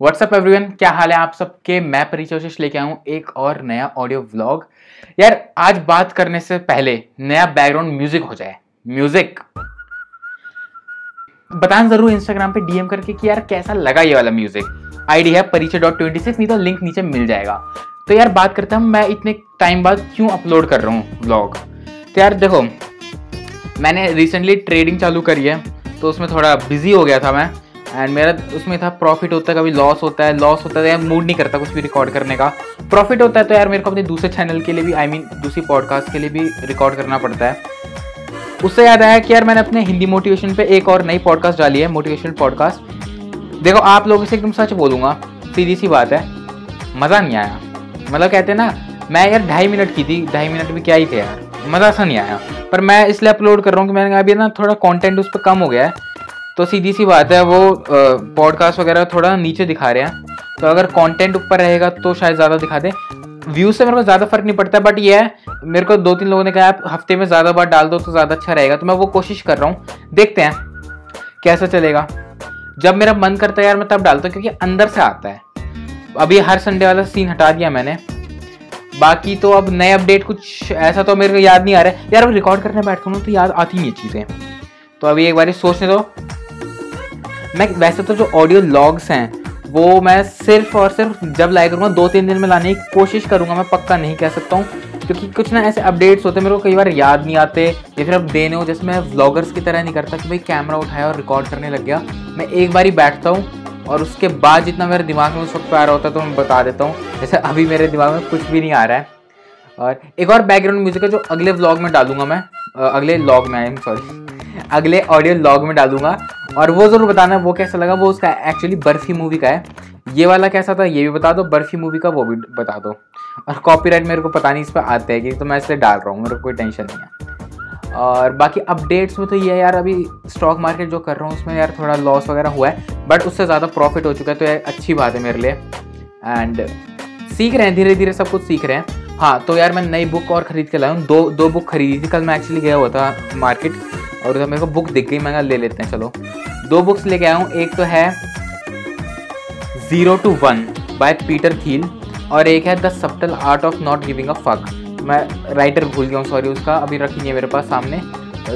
WhatsApp everyone क्या हाल है आप सबके? मैं परिचय लेके आऊँ एक और नया ऑडियो व्लॉग यार, आज बात करने से पहले नया बैकग्राउंड म्यूज़िक हो जाए। म्यूज़िक बताना ज़रूर इंस्टाग्राम पे डीएम करके कि यार कैसा लगा ये वाला म्यूज़िक आईडी है परिचय डॉट ट्वेंटी सिक्स नहीं तो लिंक नीचे मिल जाएगा। तो यार, बात करते हैं मैं इतने टाइम बाद क्यों अपलोड कर रहा हूँ व्लॉग तो यार, देखो, मैंने रिसेंटली ट्रेडिंग चालू करी है तो उसमें थोड़ा बिज़ी हो गया था मैं। एंड मेरा उसमें था प्रॉफिट होता है कभी लॉस होता है लॉस होता है यार मूड नहीं करता कुछ भी रिकॉर्ड करने का। प्रॉफिट होता है तो यार मेरे को अपने दूसरे चैनल के लिए भी आई I मीन mean, दूसरी पॉडकास्ट के लिए भी रिकॉर्ड करना पड़ता है। उससे याद आया कि यार मैंने अपने हिंदी मोटिवेशन पे एक और नई पॉडकास्ट डाली है मोटिवेशनल पॉडकास्ट देखो आप लोगों से एकदम सच बोलूँगा सीधी सी बात है मज़ा नहीं आया। मतलब कहते हैं ना मैं यार ढाई मिनट की थी ढाई मिनट में क्या ही थे यार मज़ा सा नहीं आया। पर मैं इसलिए अपलोड कर रहा हूँ कि मैंने अभी ना थोड़ा कंटेंट उस पर कम हो गया है। तो सीधी सी बात है, वो पॉडकास्ट वगैरह थोड़ा नीचे दिखा रहे हैं। तो अगर कंटेंट ऊपर रहेगा तो शायद ज़्यादा दिखा दे। व्यूज़ से मेरे को ज़्यादा फ़र्क नहीं पड़ता बट ये है, मेरे को दो तीन लोगों ने कहा, आप हफ़्ते में ज़्यादा बार डाल दो तो ज़्यादा अच्छा रहेगा। तो मैं वो कोशिश कर रहा हूँ। देखते हैं, कैसा चलेगा। जब मेरा मन करता है, यार, मैं तब डालता हूँ, क्योंकि अंदर से आता है। अभी हर संडे वाला सीन हटा दिया मैंने। बाकी तो अब नए अपडेट कुछ ऐसा तो मेरे को याद नहीं आ रहा है। यार, अब रिकॉर्ड करने बैठता हूँ तो याद आती नहीं है चीज़ें। तो अभी एक बार सोचने दो मैं वैसे तो जो ऑडियो लॉग्स हैं, वो मैं सिर्फ़ और सिर्फ़ जब लाइक करूँगा दो तीन दिन में लाने की कोशिश करूँगा, मैं पक्का नहीं कह सकता हूँ, क्योंकि कुछ ना ऐसे अपडेट्स होते हैं, मेरे को कई बार याद नहीं आते, या फिर अब देने हो, जैसे मैं व्लॉगर्स की तरह नहीं करता कि भाई कैमरा उठाया और रिकॉर्ड करने लग गया, मैं एक बार ही बैठता हूँ, और उसके बाद जितना मेरे दिमाग में उस वक्त आ रहा होता है तो मैं बता देता हूँ, जैसे अभी मेरे दिमाग में कुछ भी नहीं आ रहा है। और एक और बैकग्राउंड म्यूज़िक है, जो अगले व्लॉग में डालूँगा मैं अगले लॉग में, आई एम सॉरी, अगले ऑडियो लॉग में डालूँगा और वो ज़रूर बताना वो कैसा लगा, वो उसका एक्चुअली बर्फ़ी मूवी का है। ये वाला कैसा था, ये भी बता दो, बर्फ़ी मूवी का वो भी बता दो। और कॉपीराइट मेरे को पता नहीं इस पर आते हैं कि तो मैं इसलिए डाल रहा हूँ, मेरे को कोई टेंशन नहीं है। और बाकी अपडेट्स में तो ये यार, अभी स्टॉक मार्केट जो कर रहा हूँ, उसमें यार थोड़ा लॉस वगैरह हुआ है बट उससे ज़्यादा प्रॉफिट हो चुका है तो यार अच्छी बात है मेरे लिए। एंड सीख रहे हैं धीरे धीरे सब कुछ सीख रहे हैं। हाँ तो यार मैं नई बुक और ख़रीद के लाया हूँ। दो दो बुक खरीदी थी, कल मैं एक्चुअली गया हुआ था मार्केट और उधर मेरे को बुक दिख गई मैं ले लेते हैं, चलो। दो बुक्स लेके आया हूँ, एक तो है zero to one by Peter Thiel और एक है the subtle art of not giving a fuck मैं राइटर भूल गया हूँ सॉरी उसका अभी रखी नहीं है मेरे पास सामने।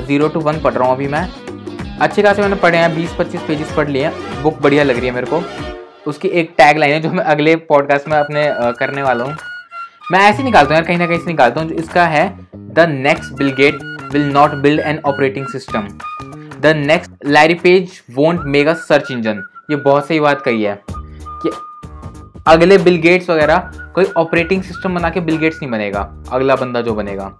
ज़ीरो टू वन पढ़ रहा हूँ अभी मैं। अच्छे खासे मैंने पढ़े हैं, बीस पच्चीस पेजेस पढ़ लिए हैं। बुक बढ़िया लग रही है मेरे को। उसकी एक टैग लाइन है जो मैं अगले पॉडकास्ट में अपने करने वाला हूँ। मैं ऐसे निकालता हूँ यार, कहीं ना कहीं से निकालता हूँ इसका है the next Bill will not build an operating system the next Larry Page won't make a search engine ये बहुत सही बात कही है। कि अगले बिल गेट्स वगैरह कोई ऑपरेटिंग सिस्टम बना के बिल गेट्स नहीं बनेगा। अगला बंदा जो बनेगा।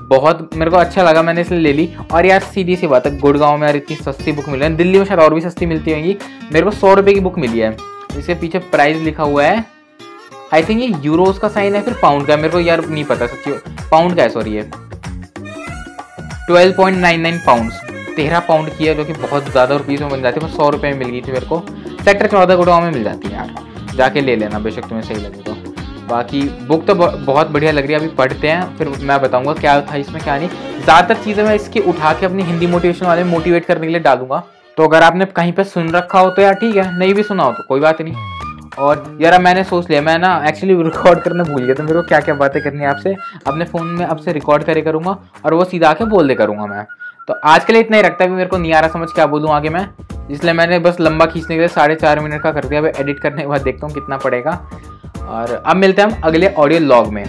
बहुत मेरे को अच्छा लगा, मैंने इसलिए ले ली। और यार, सीधी सी बात है, गुड़गांव में यार इतनी सस्ती बुक मिल रही है। दिल्ली में शायद और भी सस्ती मिलती होंगी। मेरे को सौ रुपये की बुक मिली है। इसके पीछे प्राइस लिखा हुआ है। आई थिंक ये यूरोज का साइन है, फिर पाउंड का मेरे को यार नहीं पता, सच्ची पाउंड का है सॉरी ये। Twelve point nine nine pound तेरह पाउंड की है जो कि बहुत ज़्यादा रुपीज़ में बन जाती है, पर सौ रुपये में मिल गई थी मेरे को। सेक्टर चौदह गुड़गांव में मिल जाती है यार। जाके ले लेना, बेशक तुम्हें सही लगे तो। बाकी बुक तो बहुत बढ़िया लग रही है, अभी पढ़ते हैं, फिर मैं बताऊँगा क्या था इसमें, क्या नहीं। ज़्यादातर चीज़ें मैं इसकी उठा के अपनी हिंदी मोटिवेशन वाले मोटिवेट करने के लिए डालूँगा। तो अगर आपने कहीं पर सुन रखा हो तो यार ठीक है, नहीं भी सुना हो तो कोई बात नहीं। और यार मैंने सोच लिया, मैं ना एक्चुअली रिकॉर्ड करना भूल गया तो मेरे को क्या क्या बातें करनी है आपसे। अपने फ़ोन में आपसे रिकॉर्ड करे करूँगा और वो सीधा आके बोल दे करूँगा मैं। तो आज के लिए इतना ही रखता है मेरे को नहीं आ रहा समझ क्या बोलूँ आगे मैं। इसलिए मैंने बस लंबा खींचने के लिए साढ़े चार मिनट का कर दिया अब एडिट करने के बाद देखता हूँ कितना पड़ेगा। और अब मिलते हैं हम अगले ऑडियो लॉग में।